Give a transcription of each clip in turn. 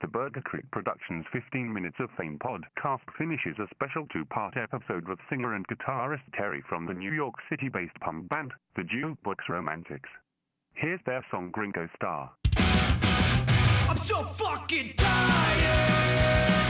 The Burger Creek Productions 15 Minutes of Fame podcast finishes a special two-part episode with singer and guitarist Terry from the New York City-based punk band, the Jukebox Romantics. Here's their song Gringo Star. I'm so fucking tired.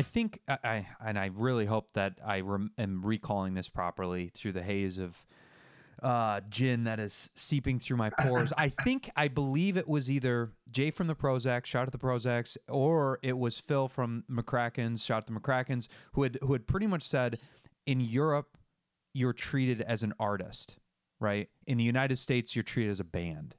I think I, I and I really hope that I rem, am recalling this properly through the haze of uh, gin that is seeping through my pores. I think I believe it was either Jay from the Prozac, shot out the Prozacs, or it was Phil from McCracken's, shot out the McCracken's, who had who had pretty much said in Europe you're treated as an artist, right? In the United States you're treated as a band,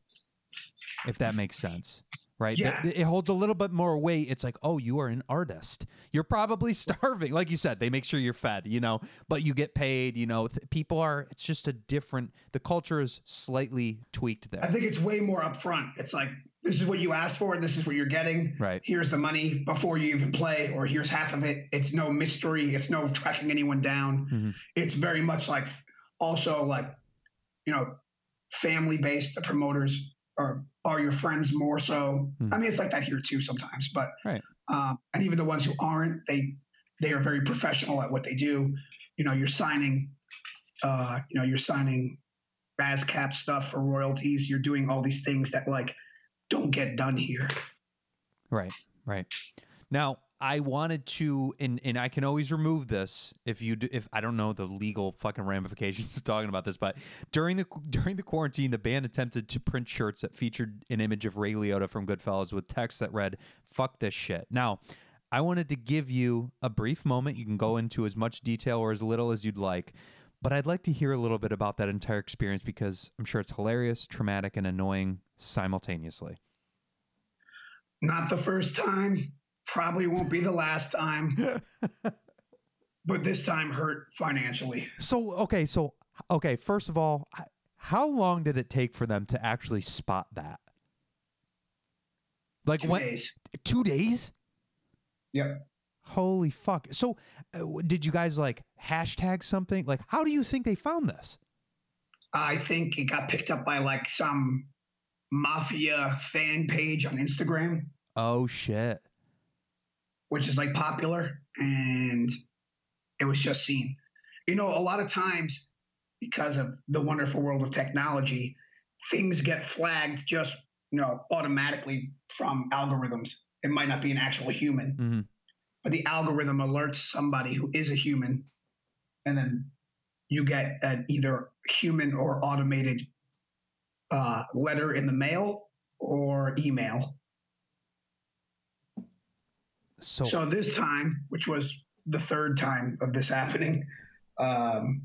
if that makes sense. Right. Yeah. It, it holds a little bit more weight. It's like, oh, you are an artist. You're probably starving. Like you said, they make sure you're fed, you know, but you get paid, you know, th- people are, it's just a different, the culture is slightly tweaked there. I think it's way more upfront. It's like this is what you asked for, this is what you're getting. Right. Here's the money before you even play, or here's half of it. It's no mystery. It's no tracking anyone down. Mm-hmm. It's very much like also like you know family based. The promoters are are your friends more so. I mean, it's like that here too sometimes, but Right. um, and even the ones who aren't, they they are very professional at what they do. You know, you're signing, uh, you know, you're signing ASCAP stuff for royalties. You're doing all these things that like don't get done here. Right, right. Now, I wanted to, and and I can always remove this if you do, if I don't know the legal fucking ramifications of talking about this, but during the during the quarantine, the band attempted to print shirts that featured an image of Ray Liotta from Goodfellas with text that read "fuck this shit." Now, I wanted to give you a brief moment. You can go into as much detail or as little as you'd like. But I'd like to hear a little bit about that entire experience because I'm sure it's hilarious, traumatic, and annoying simultaneously. Not the first time, probably won't be the last time. but this time hurt financially. So okay, so okay, first of all, how long did it take for them to actually spot that? Like Two when days. two days? Yep. Holy fuck! So, uh, did you guys like hashtag something? Like, how do you think they found this? I think it got picked up by like some mafia fan page on Instagram, Oh shit! Which is like popular, and it was just seen. You know, a lot of times because of the wonderful world of technology, things get flagged just you know automatically from algorithms. It might not be an actual human, Mhm. but the algorithm alerts somebody who is a human, and then you get an either human or automated uh, letter in the mail or email. So, So this time, which was the third time of this happening, um,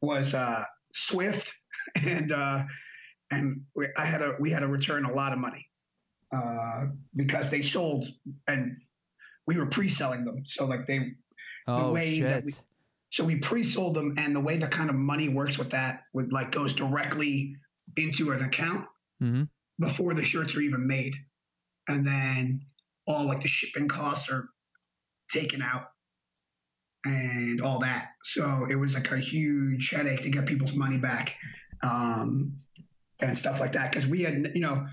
was uh, Swift, and uh, and I had a we had to return a lot of money uh, because they sold and we were pre-selling them. So like they oh way that we- so we pre-sold them, and the way the kind of money works with that, with like goes directly into an account hmm before the shirts are even made, and then all like the shipping costs are taken out and all that. So it was like a huge headache to get people's money back um, and stuff like that. Because we had, you know,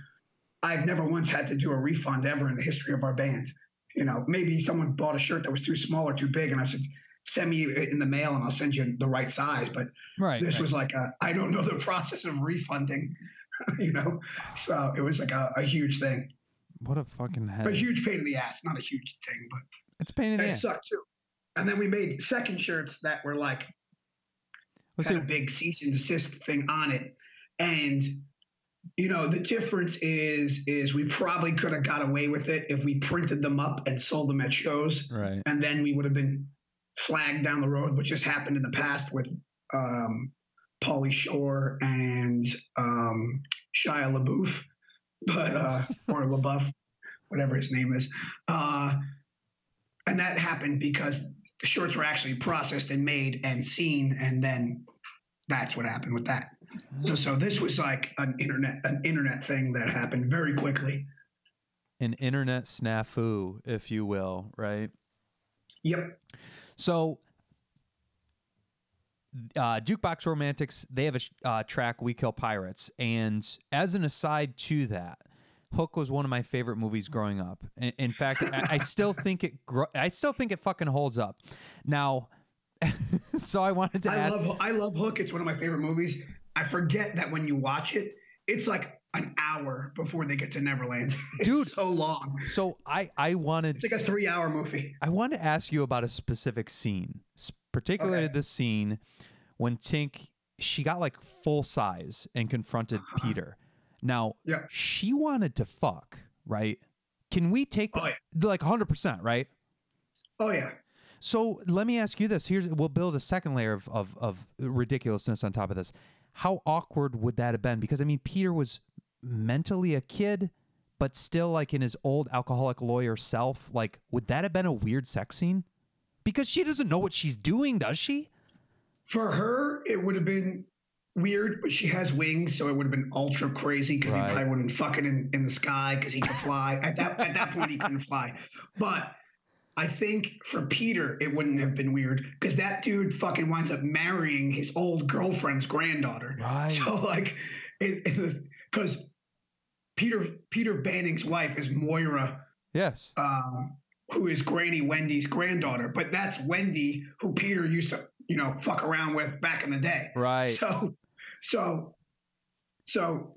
I've never once had to do a refund ever in the history of our band. You know, maybe someone bought a shirt that was too small or too big, and I said, "Send me in the mail, and I'll send you the right size." But Right. this right. was like a, I don't know the process of refunding, you know. So it was like a, a huge thing, what a fucking head. a huge pain in the ass. Not a huge thing, but it's a pain in the it ass. sucked too. And then we made second shirts that were like Let's had see. a big cease and desist thing on it, and You know, the difference is is we probably could have got away with it if we printed them up and sold them at shows, Right. and then we would have been flagged down the road, which has happened in the past with um, Pauly Shore and um, Shia LaBeouf, but uh, or LaBeouf, whatever his name is, uh, and that happened because the shorts were actually processed and made and seen, and then that's what happened with that. So, so this was like an internet an internet thing that happened very quickly. An internet snafu, if you will, right? Yep. So, uh, Jukebox Romantics, they have a sh- uh, track, We Kill Pirates. And as an aside to that, Hook was one of my favorite movies growing up. In, in fact, I, I still think it. Gro- I still think it fucking holds up. Now, so I wanted to I ask. love I love Hook. It's one of my favorite movies. I forget that when you watch it, it's like an hour before they get to Neverland. It's Dude. so long. so I I wanted It's like a three hour movie. I want to ask you about a specific scene, particularly Okay. the scene when Tink she got like full size and confronted Uh-huh. Peter. Now, Yeah. she wanted to fuck, right? Can we take Oh, that like 100%, right? Oh yeah. So let me ask you this. Here's we'll build a second layer of, of of ridiculousness on top of this. How awkward would that have been? Because I mean, Peter was mentally a kid, but still like in his old alcoholic lawyer self. Like, would that have been a weird sex scene? Because she doesn't know what she's doing, does she? For her, it would have been weird, but she has wings, so it would have been ultra crazy because Right. he probably would have been fucking in, in the sky because he could fly. at that at that point, he couldn't fly. But I think for Peter, it wouldn't have been weird because that dude fucking winds up marrying his old girlfriend's granddaughter. Right. So like, because Peter Peter Banning's wife is Moira Yes. um, who is Granny Wendy's granddaughter, but that's Wendy who Peter used to, you know, fuck around with back in the day. Right. So, so, so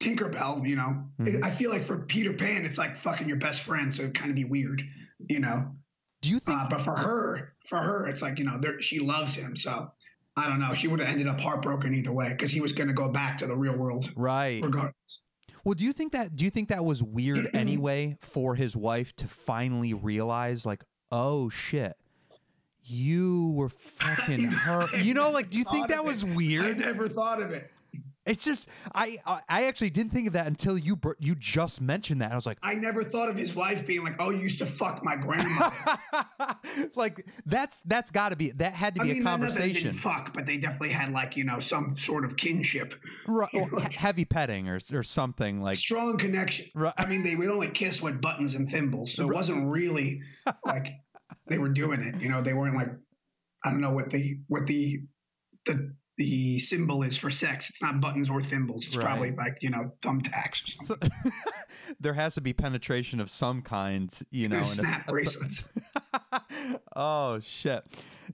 Tinkerbell, you know, Mhm. I feel like for Peter Pan, it's like fucking your best friend, so it'd kind of be weird, you know. Do you think? Uh, but for her, for her, it's like you know, she loves him, so I don't know. She would have ended up heartbroken either way because he was going to go back to the real world right. regardless. Well, do you think that? Do you think that was weird anyway for his wife to finally realize, like, oh shit, you were fucking her? You know, like, do you think that was it. I weird? never thought of it. It's just I I- actually didn't think of that until you you just mentioned that. I was like, I never thought of his wife being like, "Oh, you used to fuck my grandma." like that's that's got to be that had to I be mean, a not that they conversation, didn't fuck, but they definitely had like you know some sort of kinship, Right, well, he- heavy petting or or something like. strong connection. Right. I mean, they would only kiss with buttons and thimbles, so it wasn't really like they were doing it. You know, they weren't like I don't know what the what the the the symbol is for sex. It's not buttons or thimbles. It's Right. probably like you know thumbtacks or something. there has to be penetration of some kind, you know. and a- snap bracelets. oh shit!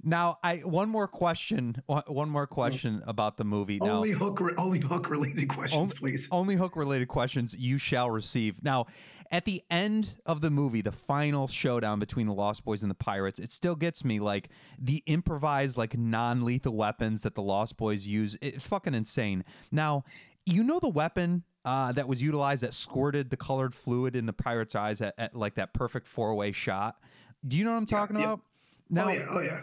Now, I one more question. One more question mm. about the movie. Now, only hook only hook related questions, Only- please. only hook related questions you shall receive. Now, at the end of the movie, the final showdown between the Lost Boys and the pirates, it still gets me like the improvised, like non lethal weapons that the Lost Boys use. It's fucking insane. Now, you know the weapon uh, that was utilized that squirted the colored fluid in the pirate's eyes at, at like that perfect four way shot. Do you know what I'm talking yeah. about? Now, oh yeah, oh yeah.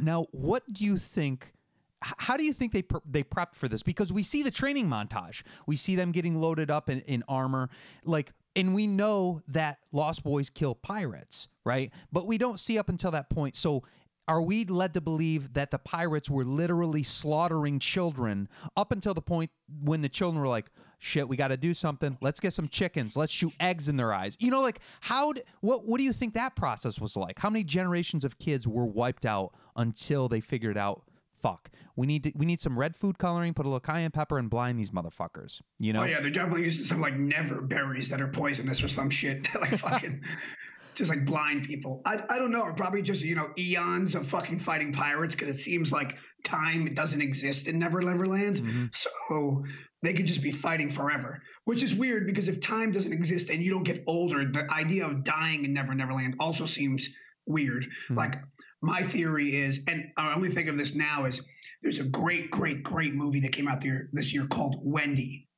now, what do you think? How do you think they pre- they prepped for this? Because we see the training montage, we see them getting loaded up in, in armor, like, and we know that Lost Boys kill pirates, right? But we don't see up until that point. So, are we led to believe that the pirates were literally slaughtering children up until the point when the children were like, "Shit, we got to do something. Let's get some chickens. Let's shoot eggs in their eyes." You know, like how? d- What? What do you think that process was like? How many generations of kids were wiped out until they figured out? Fuck, we need to, we need some red food coloring. Put a little cayenne pepper and blind these motherfuckers. You know? Oh yeah, they're definitely using some like never berries that are poisonous or some shit. like fucking just like blind people. I, I don't know. Or probably just you know eons of fucking fighting pirates because it seems like time doesn't exist in Never Neverland. Mhm. So they could just be fighting forever, which is weird because if time doesn't exist and you don't get older, the idea of dying in Never Neverland also seems weird. Mhm. Like my theory is, and I only think of this now is there's a great, great, great movie that came out there this year called Wendy.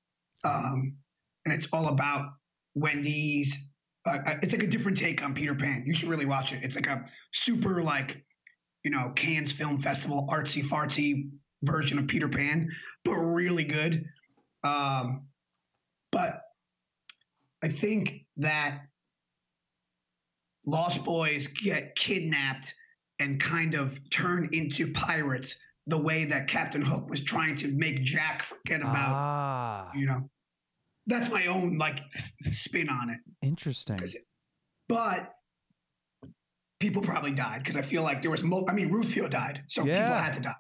um, and it's all about Wendy's. Uh, uh, it's like a different take on Peter Pan. You should really watch it. It's like a super like, you know, Cannes Film Festival artsy fartsy version of Peter Pan, but really good. Um, but I think that Lost Boys get kidnapped and kind of turn into pirates the way that Captain Hook was trying to make Jack forget about, ah, you know. That's my own like spin on it. interesting. But people probably died because I feel like there was mo- I mean Rufio died, so people had to die.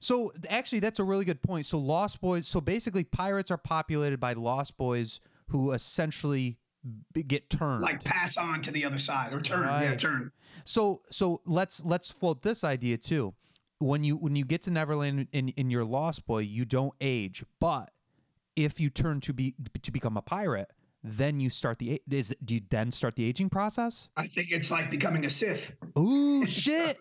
So actually, that's a really good point. So Lost Boys. So basically, pirates are populated by Lost Boys who essentially get turned. Like pass on to the other side or turn, yeah, turn. So so let's let's float this idea too. When you when you get to Neverland in in your Lost Boy, you don't age, but if you turn to be to become a pirate, then you start the is do you then start the aging process? I think it's like becoming a Sith. Ooh shit!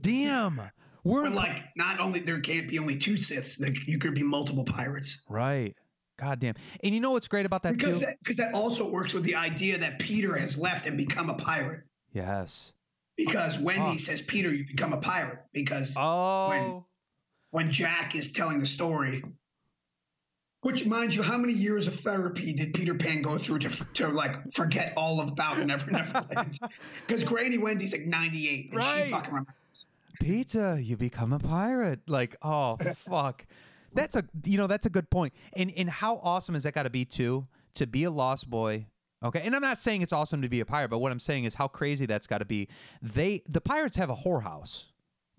Damn, we're But like not only there can't be only two Siths, like you could be multiple pirates. right. God damn. And you know what's great about that Because too? that, because that also works with the idea that Peter has left and become a pirate. yes. Because Wendy Oh. says, Peter, you become a pirate. Because Oh. when Jack is telling the story, which mind you, how many years of therapy did Peter Pan go through to, to like forget all about Never Neverland? Because Granny Wendy's like 98. And Right. She fucking remembers. Peter, you become a pirate. Like, oh fuck. That's a you know, that's a good point. And and how awesome has that gotta be too? To be a lost boy. Okay. And I'm not saying it's awesome to be a pirate, but what I'm saying is how crazy that's gotta be. They the pirates have a whorehouse.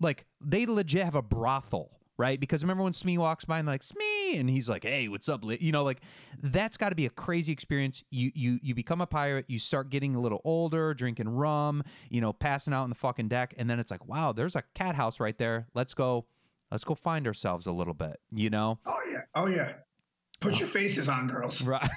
Like they legit have a brothel, right? Because remember when Smee walks by and like Smee, and he's like, "Hey, what's up?" You know, like that's got to be a crazy experience. You you you become a pirate, you start getting a little older, drinking rum, you know, passing out on the fucking deck, and then it's like, wow, there's a cat house right there. Let's go, let's go find ourselves a little bit, you know? Oh, yeah. Oh, yeah. Put your faces on, girls. Right.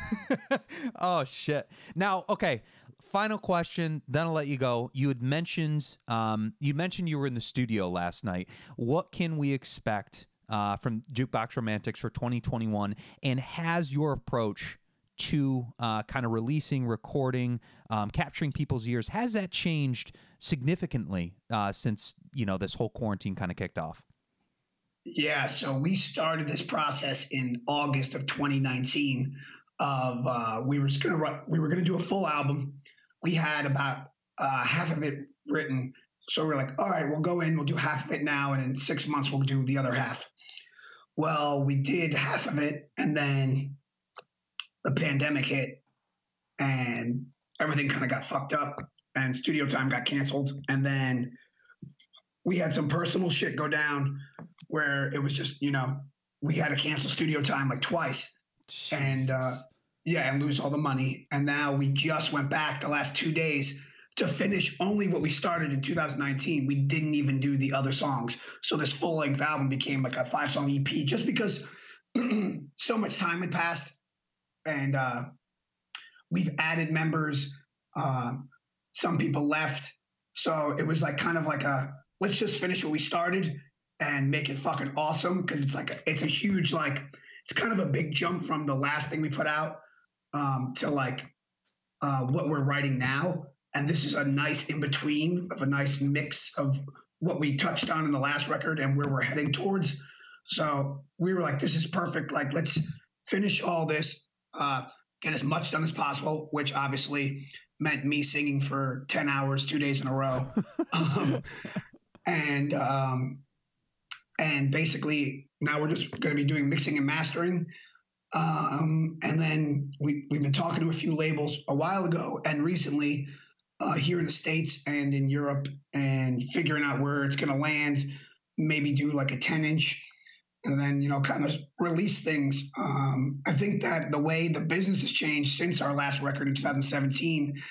oh shit. Now, okay. Final question. Then I'll let you go. You had mentioned, um, you mentioned you were in the studio last night. What can we expect uh, from Jukebox Romantics for 2021? And has your approach to uh, kind of releasing, recording, um, capturing people's ears has that changed significantly uh, since you know this whole quarantine kind of kicked off? Yeah, so we started this process in August of 2019. Of uh, we were gonna run, we were gonna do a full album. We had about uh, half of it written, so we're like, all right, we'll go in, we'll do half of it now, and in six months we'll do the other half. Well, we did half of it, and then the pandemic hit, and everything kind of got fucked up, and studio time got canceled, and then we had some personal shit go down where it was just you know we had to cancel studio time like twice. And uh, yeah and lose all the money. And now we just went back the last two days to finish only what we started in 2019 we didn't even do the other songs. So this full length album became like a five song ep just because so much time had passed. And uh, we've added members. Uh, some people left. So it was like kind of like a let's just finish what we started and make it fucking awesome because it's like a, it's a huge like it's kind of a big jump from the last thing we put out um, to like uh, what we're writing now. And this is a nice in between of a nice mix of what we touched on in the last record and where we're heading towards. So we were like this is perfect. Like let's finish all this uh, get as much done as possible which obviously meant me singing for 10 hours two days in a row. Um, and um, and basically now we're just going to be doing mixing and mastering. Um, and then we, we've been talking to a few labels a while ago and recently uh, here in the States and in Europe and figuring out where it's going to land, maybe do like a 10 inch and then, you know, kind of release things. Um, I think that the way the business has changed since our last record in 2017,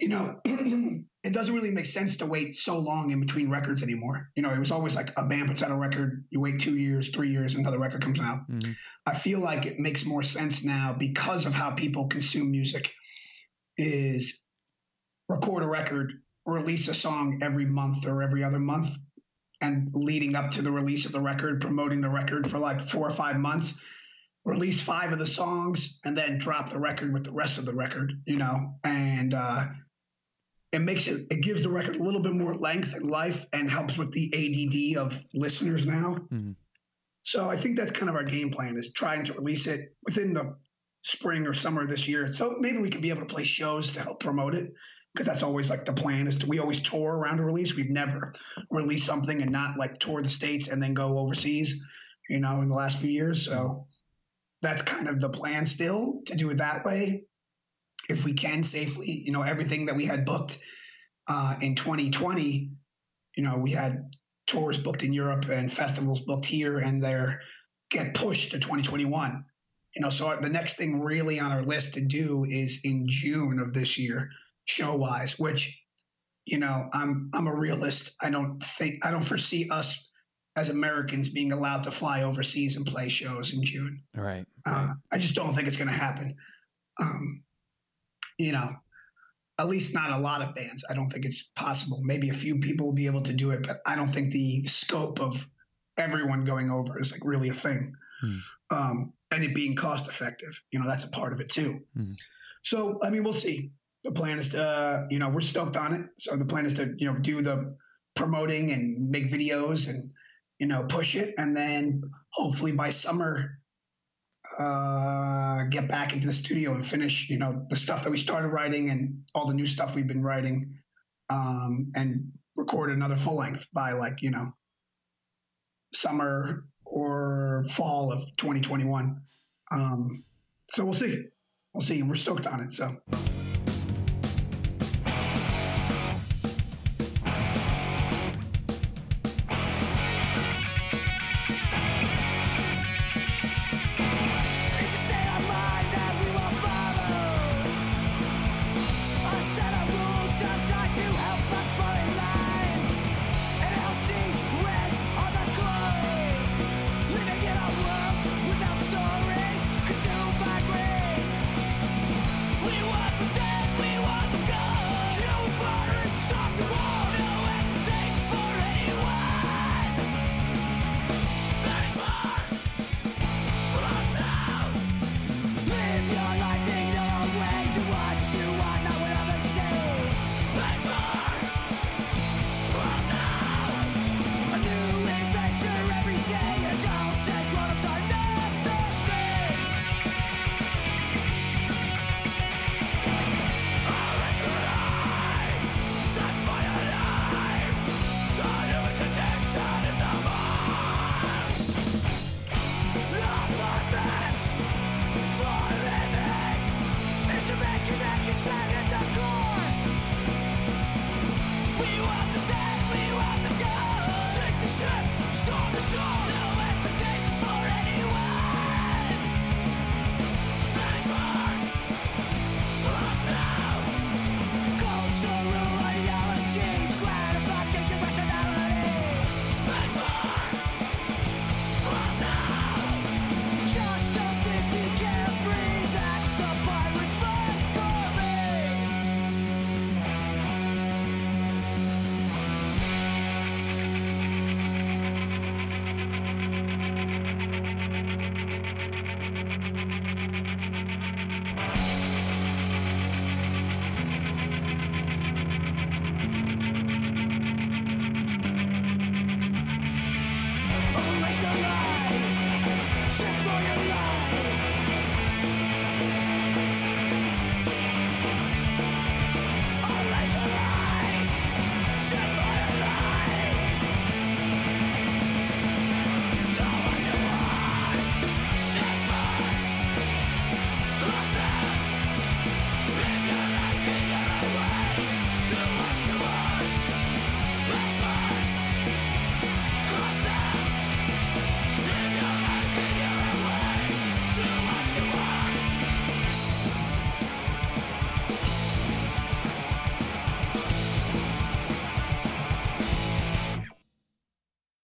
you know, it doesn't really make sense to wait so long in between records anymore. You know, it was always like a band puts out a record, you wait two years, three years, another record comes out. Mhm. I feel like it makes more sense now because of how people consume music is record a record, release a song every month or every other month, and leading up to the release of the record, promoting the record for like four or five months. release five of the songs and then drop the record with the rest of the record, you know, and uh, it makes it it gives the record a little bit more length and life and helps with the ADD of listeners now. Mhm. So I think that's kind of our game plan is trying to release it within the spring or summer this year. So maybe we could be able to play shows to help promote it because that's always like the plan is to we always tour around a release. We've never released something and not like tour the states and then go overseas, you know, in the last few years. So that's kind of the plan still to do it that way if we can safely. You know, everything that we had booked uh, in 2020, you know, we had tours booked in Europe and festivals booked here, and they're get pushed to 2021. You know, so the next thing really on our list to do is in June of this year, show wise, which, you know, I'm I'm a realist. I don't think I don't foresee us as Americans being allowed to fly overseas and play shows in June. Right. Uh, right. I just don't think it's going to happen. Um, you know, at least not a lot of bands. I don't think it's possible. Maybe a few people will be able to do it, but I don't think the scope of everyone going over is like really a thing. Hmm. Um, and it being cost effective, you know, that's a part of it too. Hmm. So, I mean, we'll see. The plan is to, uh, you know, we're stoked on it. So the plan is to, you know, do the promoting and make videos and, you know, push it. And then hopefully by summer, uh, get back into the studio and finish, you know, the stuff that we started writing and all the new stuff we've been writing, um, and record another full length by like, you know, summer or fall of 2021. Um, so we'll see. We'll see. We're stoked on it. So.